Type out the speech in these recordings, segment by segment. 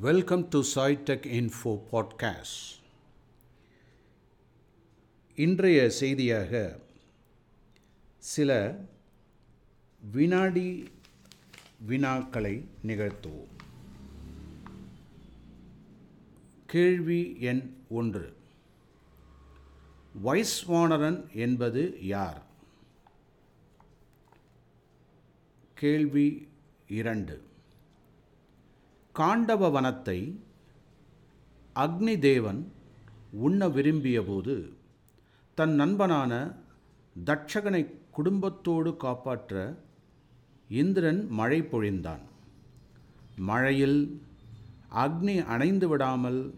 Welcome to SciTech info podcast இன்றைய செய்தியாக சில வினாடி வினாக்களை நிகழ்த்துவோம். கேள்வி எண் ஒன்று. வைஸ்வானரன் என்பது யார்? கேள்வி இரண்டு. காண்டவ வனத்தை அக்னி தேவன் உண்ண விரும்பியபோது தன் நண்பனான தட்சகனை குடும்பத்தோடு காப்பாற்ற இந்திரன் மழை பொழிந்தான். மழையில் அக்னி அணைந்து விடாமல்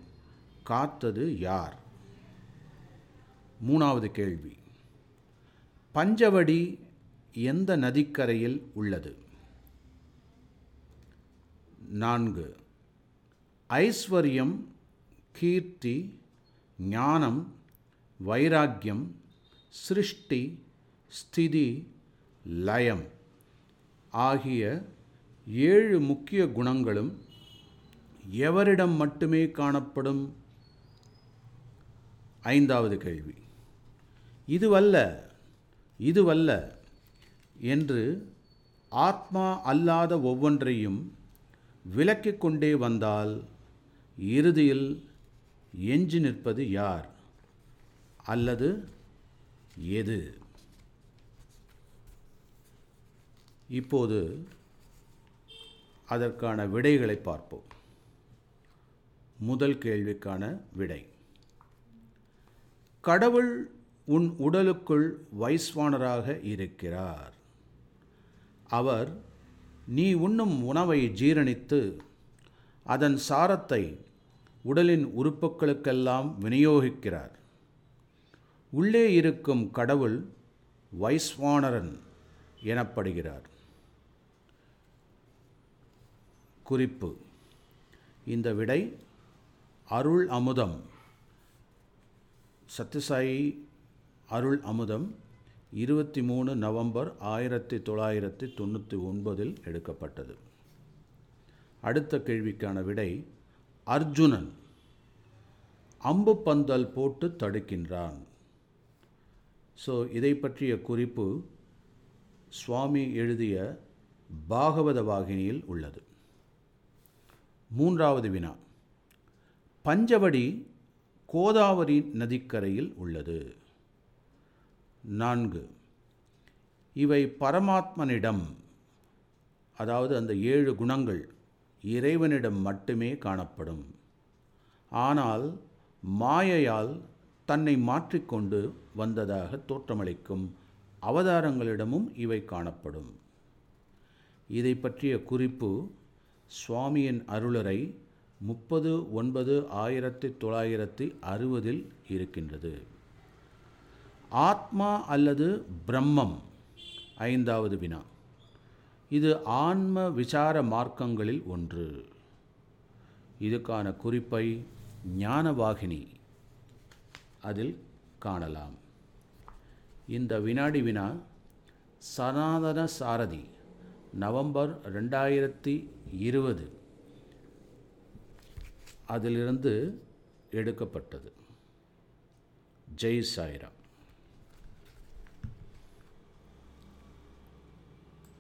காத்தது யார்? மூணாவது கேள்வி. பஞ்சவடி எந்த நதிக்கரையில் உள்ளது? நான்கு. ஐஸ்வர்யம் கீர்த்தி ஞானம் வைராக்கியம் சிருஷ்டி ஸ்திதி லயம் ஆகிய ஏழு முக்கிய குணங்களும் எவரிடம் மட்டுமே காணப்படும்? ஐந்தாவது கேள்வி. இதுவல்ல இதுவல்ல என்று ஆத்மா அல்லாத ஒவ்வொன்றையும் விலக்கிக் கொண்டே வந்தால் இறுதியில் எஞ்சி நிற்பது யார்? அல்லது எது? இப்போது அதற்கான விடைகளை பார்ப்போம். முதல் கேள்விக்கான விடை. கடவுள் உன் உடலுக்குள் வைஸ்வானராக இருக்கிறார். அவர் நீ உண்ணும் உணவை ஜீரணித்து அதன் சாரத்தை உடலின் உறுப்புகளுக்கெல்லாம் விநியோகிக்கிறார். உள்ளே இருக்கும் கடவுள் வைஸ்வானரன் எனப்படுகிறார். குறிப்பு. இந்த விடை அருள் அமுதம். சத்யசாயி அருள் அமுதம் இருபத்தி மூணு நவம்பர் ஆயிரத்தி தொள்ளாயிரத்தி தொண்ணூற்றி ஒன்பதில் எடுக்கப்பட்டது. அடுத்த கேள்விக்கான விடை அர்ஜுனன் அம்பு பந்தல் போட்டு தடுக்கின்றான். ஸோ இதை பற்றிய குறிப்பு சுவாமி எழுதிய பாகவத வாகினியில் உள்ளது. மூன்றாவது வினா பஞ்சவடி கோதாவரி நதிக்கரையில் உள்ளது. நான்கு. இவை பரமாத்மனிடம் அதாவது அந்த ஏழு குணங்கள் இறைவனிடம் மட்டுமே காணப்படும். ஆனால் மாயையால் தன்னை மாற்றிக்கொண்டு வந்ததாக தோற்றமளிக்கும் அவதாரங்களிடமும் இவை காணப்படும். இதை பற்றிய குறிப்பு சுவாமியின் அருளரை முப்பது ஒன்பது ஆயிரத்தி தொள்ளாயிரத்தி அறுபதில் இருக்கின்றது. ஆத்மா அல்லது பிரம்மம். ஐந்தாவது வினா. இது ஆன்ம விசார மார்க்கங்களில் ஒன்று. இதுக்கான குறிப்பை ஞானவாகினி அதில் காணலாம். இந்த வினாடி வினா சனாதன சாரதி நவம்பர் ரெண்டாயிரத்தி இருபது. அதிலிருந்து எடுக்கப்பட்டது. ஜெய் சாய்ராம்.